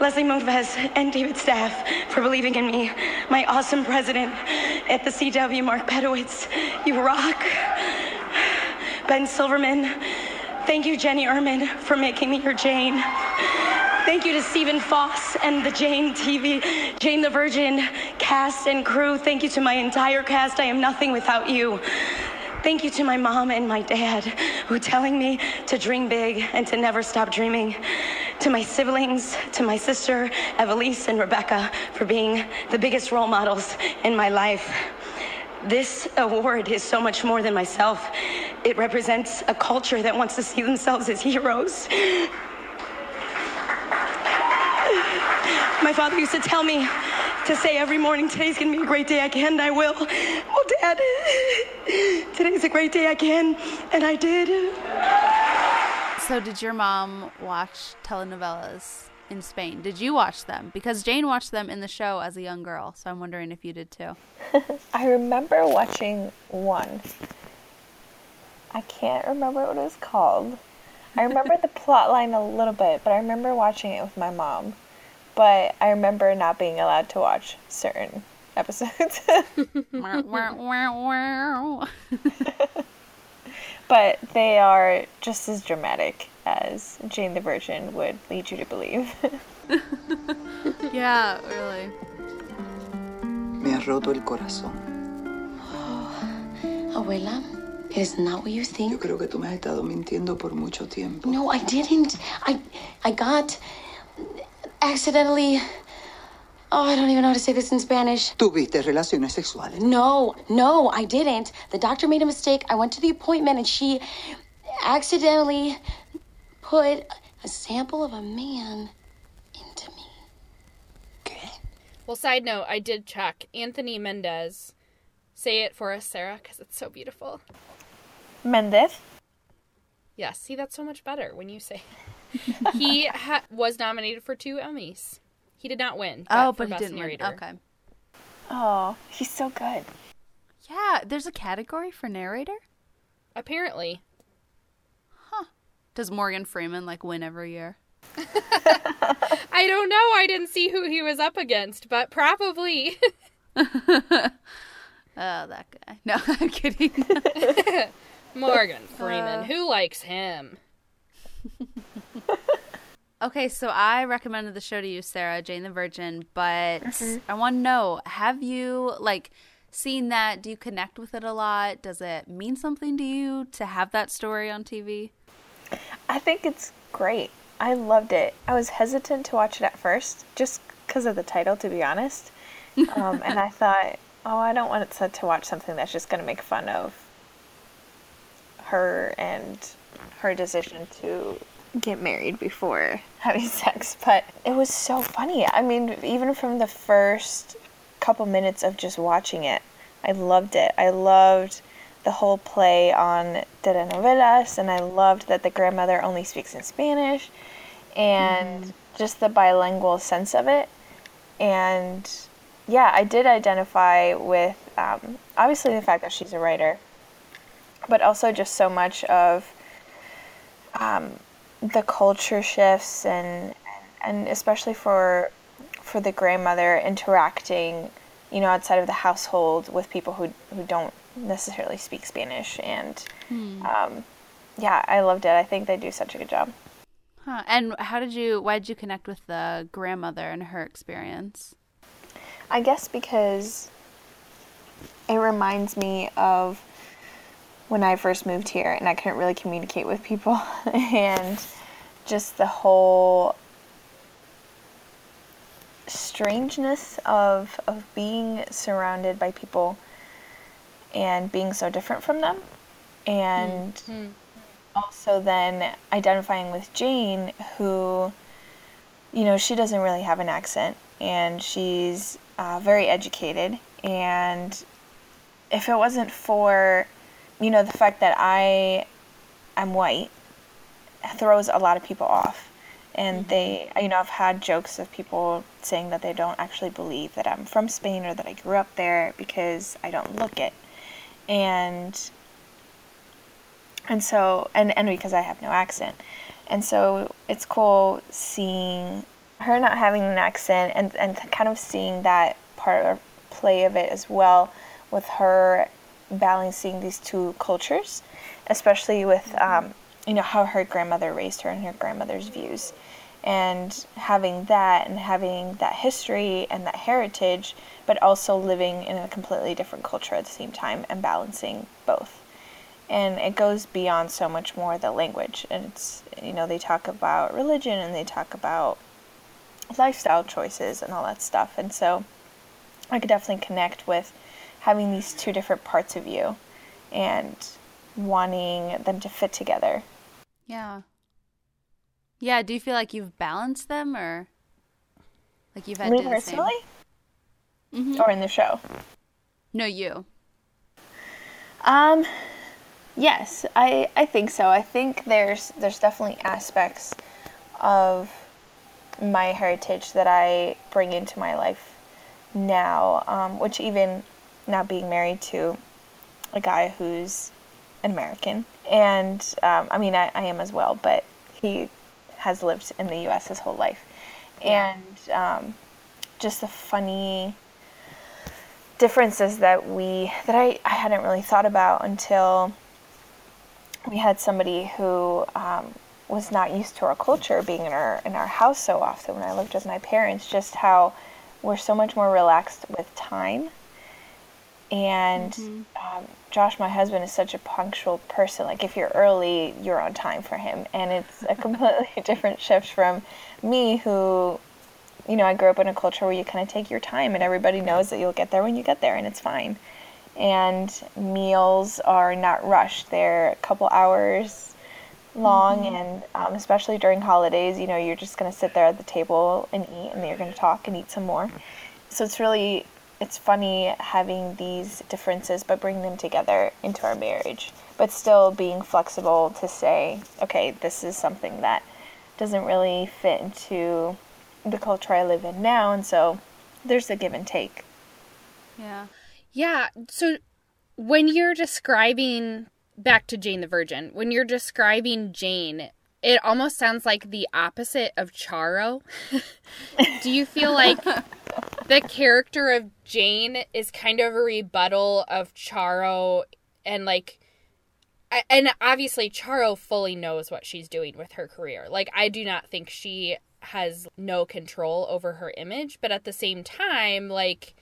Leslie Moonves, and David Stapf for believing in me. My awesome president at the CW, Mark Pedowitz. You rock. Ben Silverman. Thank you, Jennie Urman, for making me your Jane. Thank you to Stephen Foss and the Jane TV, Jane the Virgin cast and crew. Thank you to my entire cast. I am nothing without you. Thank you to my mom and my dad who telling me to dream big and to never stop dreaming. To my siblings, to my sister Ivelisse and Rebecca for being the biggest role models in my life. This award is so much more than myself. It represents a culture that wants to see themselves as heroes. My father used to tell me to say every morning, today's gonna be a great day, I can, and I will. Well, Dad, today's a great day, I can, and I did. So, did your mom watch telenovelas in Spain? Did you watch them? Because Jane watched them in the show as a young girl. So, I'm wondering if you did too. I remember watching one. I can't remember what it was called. I remember the plot line a little bit, but I remember watching it with my mom. But I remember not being allowed to watch certain episodes. but they are just as dramatic as Jane the Virgin would lead you to believe. yeah, really. Me has roto el corazón. Oh, abuela, it is not what you think. Yo creo que tú me has estado mintiendo por mucho tiempo. No, I didn't. I I got accidentally Oh, I don't even know how to say this in Spanish. Tuviste relaciones sexuales. No, no, I didn't. The doctor made a mistake. I went to the appointment and she accidentally put a sample of a man into me. Okay. Well, side note, I did check. Anthony Mendez. Say it for us, Sarah, because it's so beautiful. Mendez? Yes, see, that's so much better when you say it. he ha- was nominated for two Emmys. He did not win. Oh, but he didn't narrator. win. Okay. Oh, he's so good. Yeah, there's a category for narrator? Apparently. Huh. Does Morgan Freeman like win every year? I don't know. I didn't see who he was up against, but probably. Oh, that guy. No, I'm kidding. Morgan Freeman. Uh. who likes him? Okay, so I recommended the show to you, Sarah, Jane the Virgin, but Mhm. I want to know, have you like seen that? Do you connect with it a lot? Does it mean something to you to have that story on TV? I think it's great. I loved it. I was hesitant to watch it at first, just because of the title, to be honest. Um, and I thought, oh, I don't want to, to watch something that's just going to make fun of her and her decision to get married before having sex. But it was so funny. I mean, even from the first couple minutes of just watching it, I loved it. I loved the whole play on telenovelas, and I loved that the grandmother only speaks in Spanish, and just the bilingual sense of it. And yeah, I did identify with um, obviously the fact that she's a writer, but also just so much of um, the culture shifts and and especially for for the grandmother interacting, you know, outside of the household with people who who don't necessarily speak Spanish and Hmm. um, yeah, I loved it. I think they do such a good job. Huh. And how did you? Why did you connect with the grandmother and her experience? I guess because it reminds me of when I first moved here and I couldn't really communicate with people. And just the whole strangeness of of being surrounded by people and being so different from them. And also then identifying with Jane who you know she doesn't really have an accent and she's uh, very educated. And if it wasn't for you know the fact that I I'm white throws a lot of people off. And mm-hmm. they you know I've had jokes of people saying that they don't actually believe that I'm from Spain or that I grew up there because I don't look it. And and so and and because I have no accent. And so it's cool seeing her not having an accent and and kind of seeing that part or play of it as well with her balancing these two cultures especially with um, you know how her grandmother raised her and her grandmother's views. And having that and having that history and that heritage but also living in a completely different culture at the same time and balancing both. And it goes beyond so much more the language. And it's you know they talk about religion and they talk about lifestyle choices and all that stuff. And so i could definitely connect with having these two different parts of you and wanting them to fit together Yeah. Yeah, do you feel like you've balanced them or like you've had me to do the same? personally Mhm. or in the show No, you. Um, yes, I I think so. I think there's there's definitely aspects of my heritage that I bring into my life now, um, which even now being married to a guy who's an American, and um, I mean I, I am as well, but he has lived in the U.S. his whole life, and um, just the funny differences that we that I, I hadn't really thought about until we had somebody who um, was not used to our culture being in our in our house so often when I lived with my parents just how we're so much more relaxed with time and um, Josh my husband is such a punctual person. Like if you're early you're on time for him. And it's a completely different shift from me who you know, I grew up in a culture where you kind of take your time and everybody knows that you'll get there when you get there and it's fine. And meals are not rushed, they're a couple hours long, and um, especially during holidays, you know, you're just going to sit there at the table and eat and then you're going to talk and eat some more. So it's really, it's funny having these differences but bring them together into our marriage, but still being flexible to say, okay, this is something that doesn't really fit into the culture I live in now, and so there's a give and take. Yeah. Yeah. So when you're describing back to Jane the Virgin, when you're describing Jane, it almost sounds like the opposite of Charo. Do you feel like the character of Jane is kind of a rebuttal of Charo and like and obviously Charo fully knows what she's doing with her career. Like I do not think she has no control over her image, but at the same time like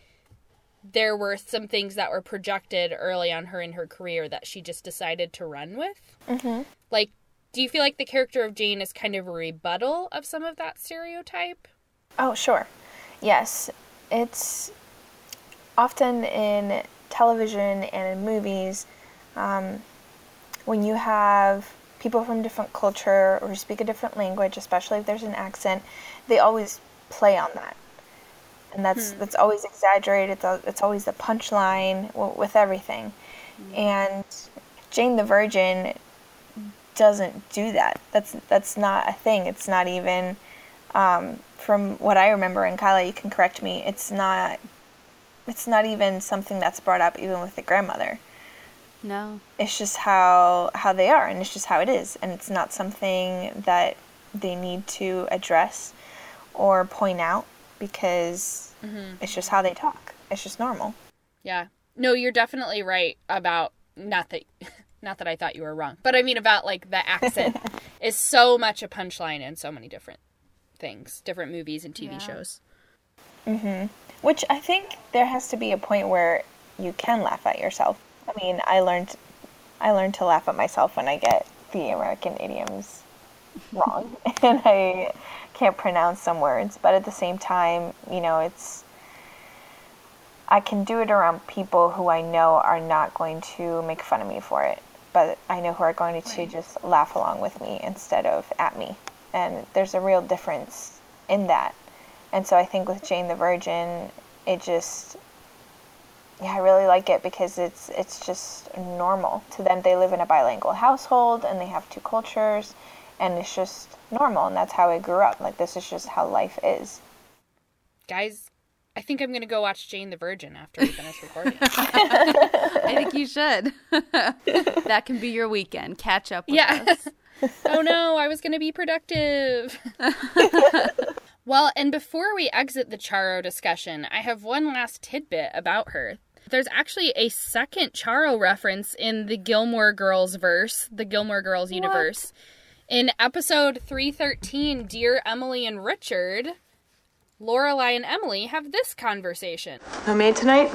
there were some things that were projected early on her in her career that she just decided to run with. Mm-hmm. Like, do you feel like the character of Jane is kind of a rebuttal of some of that stereotype? Oh, sure. Yes. It's often in television and in movies um, when you have people from different culture or speak a different language, especially if there's an accent, they always play on that. And that's Hmm. that's always exaggerated. It's, al- it's always the punchline w- with everything. And Jane the Virgin doesn't do that. That's that's not a thing. It's not even um, from what I remember. And Kyla, you can correct me. It's not. It's not even something that's brought up even with the grandmother. No. It's just how how they are, and it's just how it is, and it's not something that they need to address or point out because Mhm. it's just how they talk. It's just normal. Yeah. No, you're definitely right about not that not that I thought you were wrong, but I mean about like the accent is so much a punchline in so many different things, different movies and TV Yeah. shows. hmm Which I think there has to be a point where you can laugh at yourself. I mean, I learned I learned to laugh at myself when I get the American idioms wrong and I can't pronounce some words, but at the same time, you know, it's I can do it around people who I know are not going to make fun of me for it, but I know who are going to just laugh along with me instead of at me. And there's a real difference in that. And so I think with Jane the Virgin, it just yeah, I really like it because it's it's just normal to them. They live in a bilingual household and they have two cultures and it's just normal and that's how I grew up. Like this is just how life is. Guys, I think I'm going to go watch Jane the Virgin after we finish recording. I think you should. that can be your weekend. Catch up with Yes. us. Oh no, I was going to be productive. well, and before we exit the Charo discussion, I have one last tidbit about her. There's actually a second Charo reference in the Gilmore Girls verse, the Gilmore Girls universe. In episode 313, Dear Emily and Richard, Lorelai and Emily have this conversation. No maid tonight?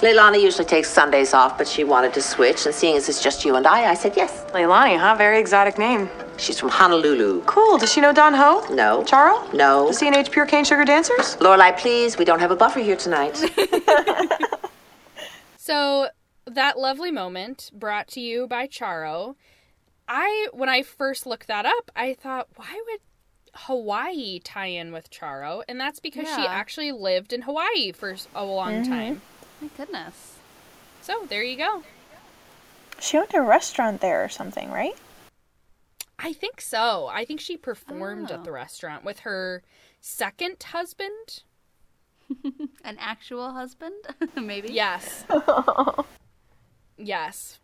Leilani usually takes Sundays off, but she wanted to switch, and seeing as it's just you and I, I said yes. Leilani, huh? Very exotic name. She's from Honolulu. Cool. Does she know Don Ho? No. Charo? No. The C&H Pure Cane Sugar Dancers? Lorelai, please, we don't have a buffer here tonight. So that lovely moment brought to you by Charo. I when I first looked that up, I thought, why would Hawaii tie in with Charo? And that's because she actually lived in Hawaii for a long Mhm. time. My goodness. So there you go. She owned a restaurant there or something, right? I think so. I think she performed Oh. at the restaurant with her second husband. An actual husband? Maybe? Yes. yes.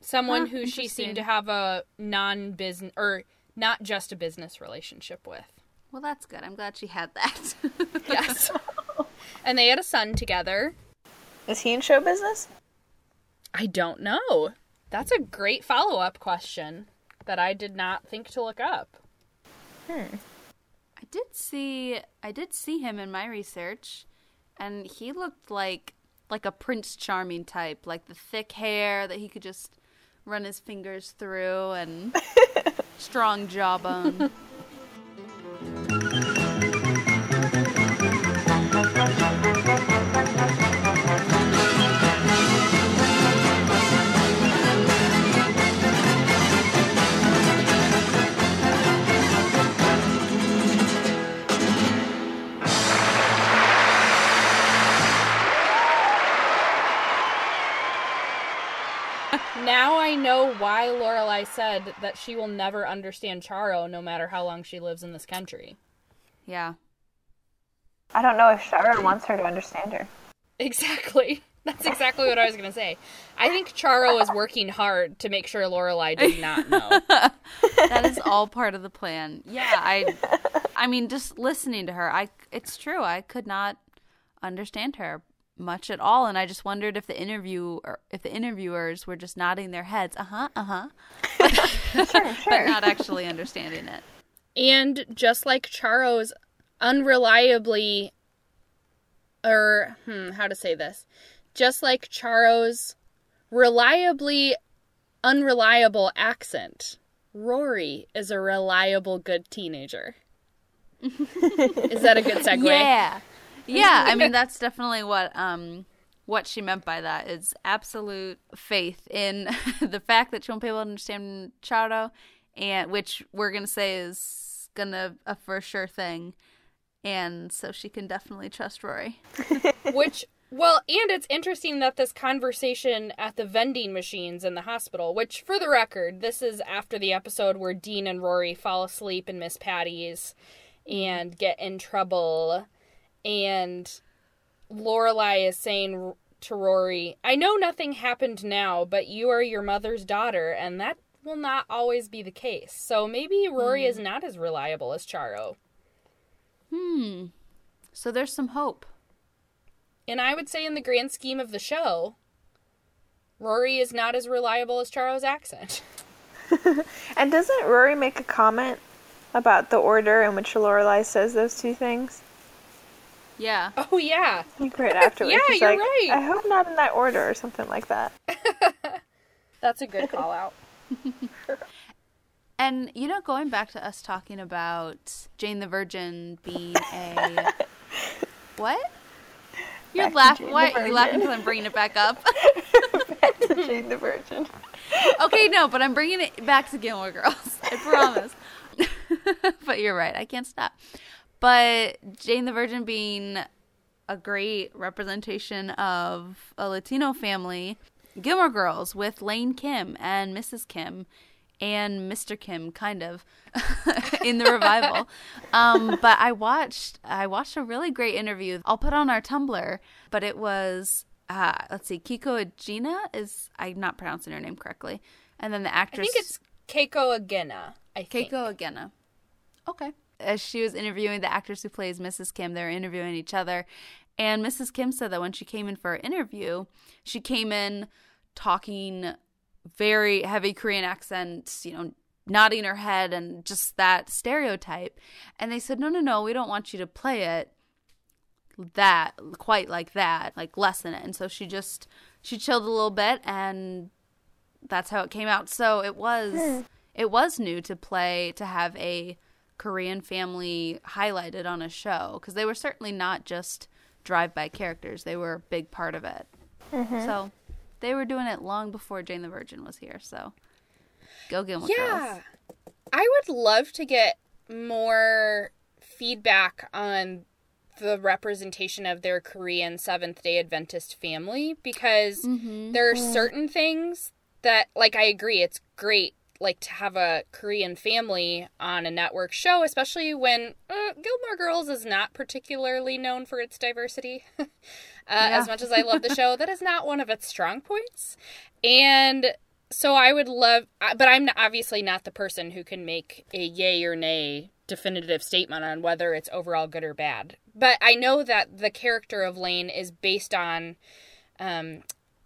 Someone Huh, who she seemed to have a non business or not just a business relationship with. Well, that's good. I'm glad she had that. Yes. and they had a son together. Is he in show business? I don't know. That's a great follow up question that I did not think to look up. Hmm. I did see I did see him in my research and he looked like like a Prince Charming type, like the thick hair that he could just run his fingers through and strong jawbone. why Lorelai said that she will never understand Charo no matter how long she lives in this country. Yeah. I don't know if Charo wants her to understand her. Exactly. That's exactly what I was going to say. I think Charo is working hard to make sure Lorelai does not know. that is all part of the plan. Yeah, I I mean just listening to her, I it's true. I could not understand her much at all and I just wondered if the interview or if the interviewers were just nodding their heads, uh-huh, uh-huh. but not actually understanding it. And just like Charo's unreliably, or hmm, how to say this, just like Charo's reliably unreliable accent, Rory is a reliable good teenager. is that a good segue? Yeah. Yeah, I mean that's definitely what um what she meant by that is absolute faith in the fact that she won't be able to understand Charo and which we're gonna say is gonna a for sure thing. And so she can definitely trust Rory. Which, well, and it's interesting that this conversation at the vending machines in the hospital, which, for the record, this is after the episode where Dean and Rory fall asleep in Miss Patty's and get in trouble. And Lorelai is saying to Rory, I know nothing happened now, but you are your mother's daughter, and that will not always be the case. So maybe Rory is not as reliable as Charo. Hmm. So there's some hope. And I would say, in the grand scheme of the show, Rory is not as reliable as Charo's accent. And doesn't Rory make a comment about the order in which Lorelai says those two things? Yeah. Oh yeah. Like right afterwards. Yeah, He's you're like, right. I hope not in that order or something like that. That's a good call out. And you know, going back to us talking about Jane the Virgin being a what? You're laughing. Jane the Why are you laughing because I'm bringing it back up? Back to Jane the Virgin. okay, no, but I'm bringing it back to Gilmore Girls. I promise. but you're right. I can't stop. But Jane the Virgin being a great representation of a Latino family, Gilmore Girls with Lane Kim and Mrs. Kim and Mr. Kim, kind of, in the revival. Um, but I watched I watched a really great interview. I'll put on our Tumblr, but it was uh, let's see, Kiko Agena is I'm not pronouncing her name correctly, and then the actress. I think it's Keiko Agena. I think. Keiko Agena. Okay. As she was interviewing the actress who plays Mrs. Kim, they were interviewing each other. And Mrs. Kim said that when she came in for her interview, she came in talking very heavy Korean accent, you know, nodding her head and just that stereotype. And they said, no, no, no, we don't want you to play it that quite like that, like lessen it. And so she just she chilled a little bit and that's how it came out. So it was hmm. it was new to play to have a Korean family highlighted on a show because they were certainly not just drive-by characters; they were a big part of it. Mhm. So they were doing it long before Jane the Virgin was here. So go Gilmore Yeah. Girls. I would love to get more feedback on the representation of their Korean Seventh day Adventist family because there are Mhm. certain things that, like, I agree, it's great. Like to have a Korean family on a network show, especially when uh, Gilmore Girls is not particularly known for its diversity. uh, As much as I love the show, that is not one of its strong points. And so I would love, uh, but I'm obviously not the person who can make a yay or nay definitive statement on whether it's overall good or bad. But I know that the character of Lane is based on um,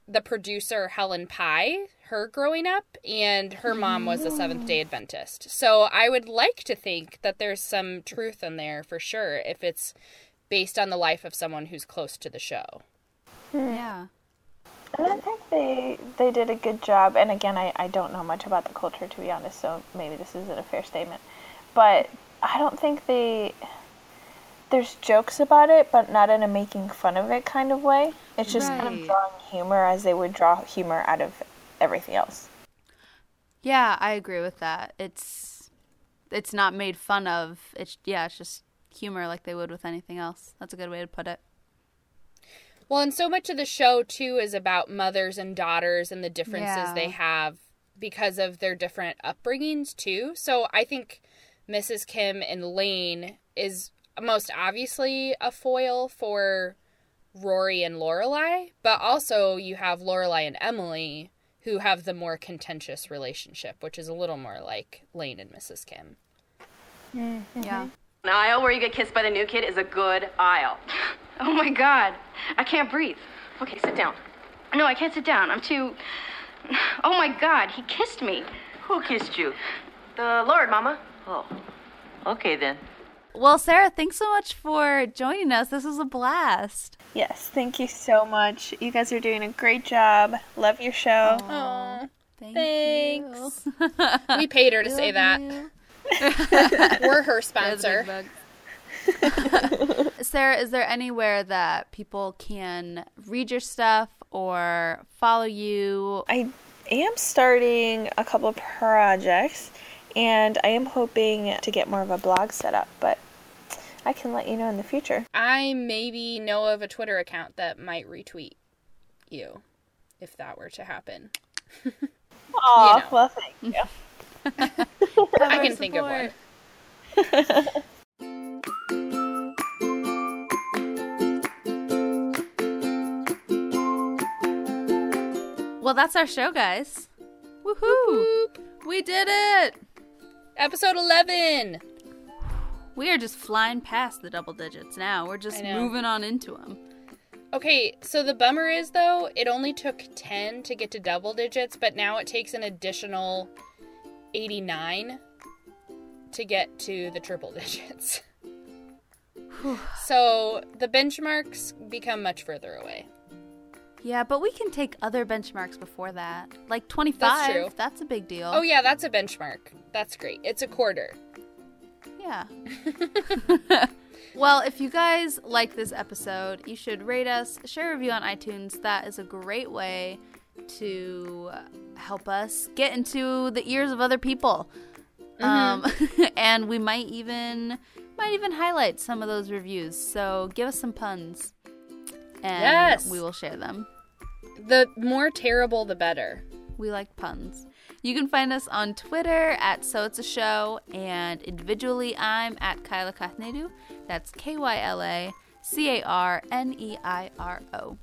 the producer Helen Pai, her growing up, and her mom was a Seventh day mm. Adventist. So I would like to think that there's some truth in there for sure if it's based on the life of someone who's close to the show. Hmm. Yeah. And I think they they did a good job. And again, I, I don't know much about the culture to be honest, so maybe this isn't a fair statement. But I don't think they there's jokes about it, but not in a making fun of it kind of way. It's just kind of drawing humor as they would draw humor out of everything else. Yeah, I agree with that. It's it's not made fun of. It's yeah, it's just humor like they would with anything else. That's a good way to put it. Well, and so much of the show too is about mothers and daughters and the differences Yeah. they have because of their different upbringings too. So I think Mrs. Kim and Lane is most obviously a foil for Rory and Lorelai, but also you have Lorelai and Emily who have the more contentious relationship, which is a little more like Lane and Mrs. Kim. Mm-hmm. Yeah. An aisle where you get kissed by the new kid is a good aisle. Oh my god. I can't breathe. Okay, sit down. No, I can't sit down. I'm too. Oh my god, he kissed me. Who kissed you? The Lord, Mama. Oh. Okay then. Well, Sarah, thanks so much for joining us. This was a blast. Yes, thank you so much. You guys are doing a great job. Love your show. Aw, thank thanks. we paid her to say that. We're her sponsor. Sarah, is there anywhere that people can read your stuff or follow you? I am starting a couple of projects and I am hoping to get more of a blog set up, but I can let you know in the future. I maybe know of a Twitter account that might retweet you if that were to happen. Aw, know. well, thank you. I can think of one. Well, that's our show, guys. Woohoo! We did it! Episode 11! We are just flying past the double digits now. We're just moving on into them. Okay, so the bummer is though, it only took 10 to get to double digits, but now it takes an additional 89 to get to the triple digits. so the benchmarks become much further away. Yeah, but we can take other benchmarks before that. Like 25. That's true. That's a big deal. Oh yeah, that's a benchmark. That's great. It's a quarter. Yeah. well, if you guys like this episode, you should rate us, share a review on iTunes. That is a great way to help us get into the ears of other people. Um, and we might even might even highlight some of those reviews. So give us some puns, and Yes. we will share them. The more terrible, the better. We like puns. You can find us on Twitter at So It's a Show, and individually, I'm at Kyla Carneiro. That's K Y L A C A R N E I R O.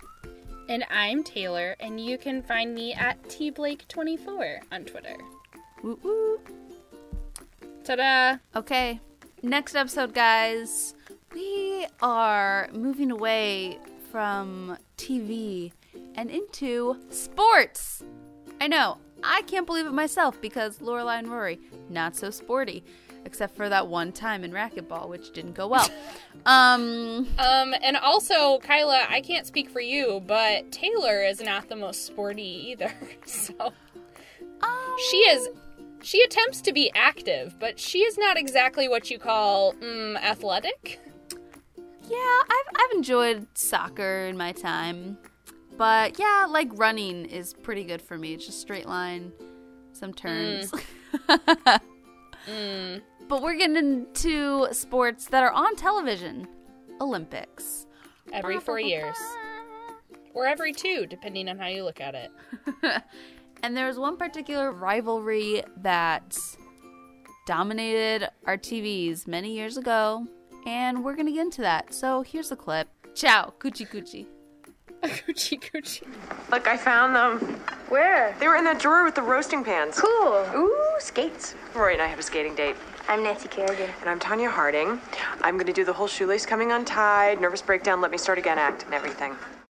And I'm Taylor, and you can find me at tblake24 on Twitter. Woo woo. Ta-da! Okay, next episode, guys. We are moving away from TV and into sports. I know, I can't believe it myself because Lorelai and Rory, not so sporty, except for that one time in racquetball, which didn't go well. um, Um, and also, Kyla, I can't speak for you, but Taylor is not the most sporty either. So she is. She attempts to be active, but she is not exactly what you call mm, athletic. Yeah, I've I've enjoyed soccer in my time. But yeah, like running is pretty good for me. It's just straight line, some turns. Mm. But we're getting into sports that are on television. Olympics. Every four years. Or every two, depending on how you look at it. And there's one particular rivalry that dominated our TVs many years ago, and we're gonna get into that. So here's the clip. Ciao, coochie coochie. coochie coochie. Look, I found them. Where? They were in that drawer with the roasting pans. Cool. Ooh, skates. Rory and I have a skating date. I'm Nancy Kerrigan. And I'm Tonya Harding. I'm going to do the whole shoelace coming untied, nervous breakdown, let me start again act, and everything.